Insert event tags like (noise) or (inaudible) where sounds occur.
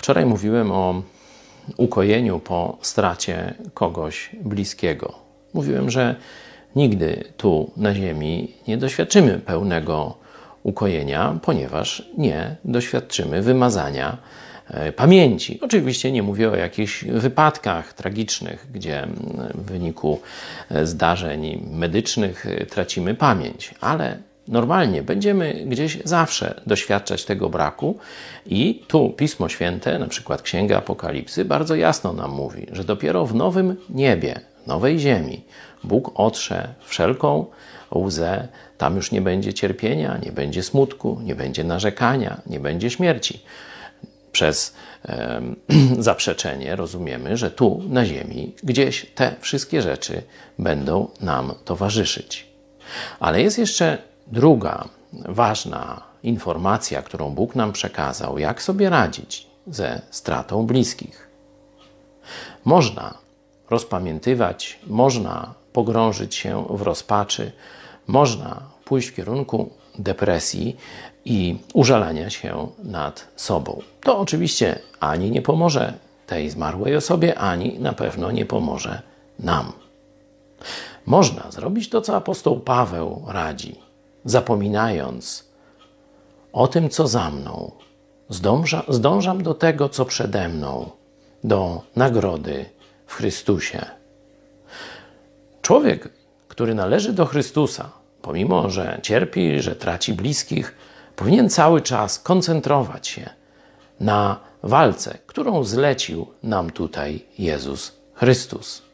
Wczoraj mówiłem o ukojeniu po stracie kogoś bliskiego. Mówiłem, że nigdy tu na Ziemi nie doświadczymy pełnego ukojenia, ponieważ nie doświadczymy wymazania e, pamięci. Oczywiście nie mówię o jakichś wypadkach tragicznych, gdzie w wyniku e, zdarzeń medycznych e, tracimy pamięć, ale normalnie będziemy gdzieś zawsze doświadczać tego braku i tu Pismo Święte, na przykład Księga Apokalipsy, bardzo jasno nam mówi, że dopiero w nowym niebie, nowej ziemi, Bóg otrze wszelką łzę, tam już nie będzie cierpienia, nie będzie smutku, nie będzie narzekania, nie będzie śmierci. Przez e, (clears throat) zaprzeczenie rozumiemy, że tu na ziemi gdzieś te wszystkie rzeczy będą nam towarzyszyć. Ale jest jeszcze druga ważna informacja, którą Bóg nam przekazał, jak sobie radzić ze stratą bliskich. Można rozpamiętywać, można pogrążyć się w rozpaczy, można pójść w kierunku depresji i użalania się nad sobą. To oczywiście ani nie pomoże tej zmarłej osobie, ani na pewno nie pomoże nam. Można zrobić to, co apostoł Paweł radzi, zapominając o tym, co za mną. Zdąża, zdążam do tego, co przede mną, do nagrody w Chrystusie. Człowiek, który należy do Chrystusa, pomimo że cierpi, że traci bliskich, powinien cały czas koncentrować się na walce, którą zlecił nam tutaj Jezus Chrystus.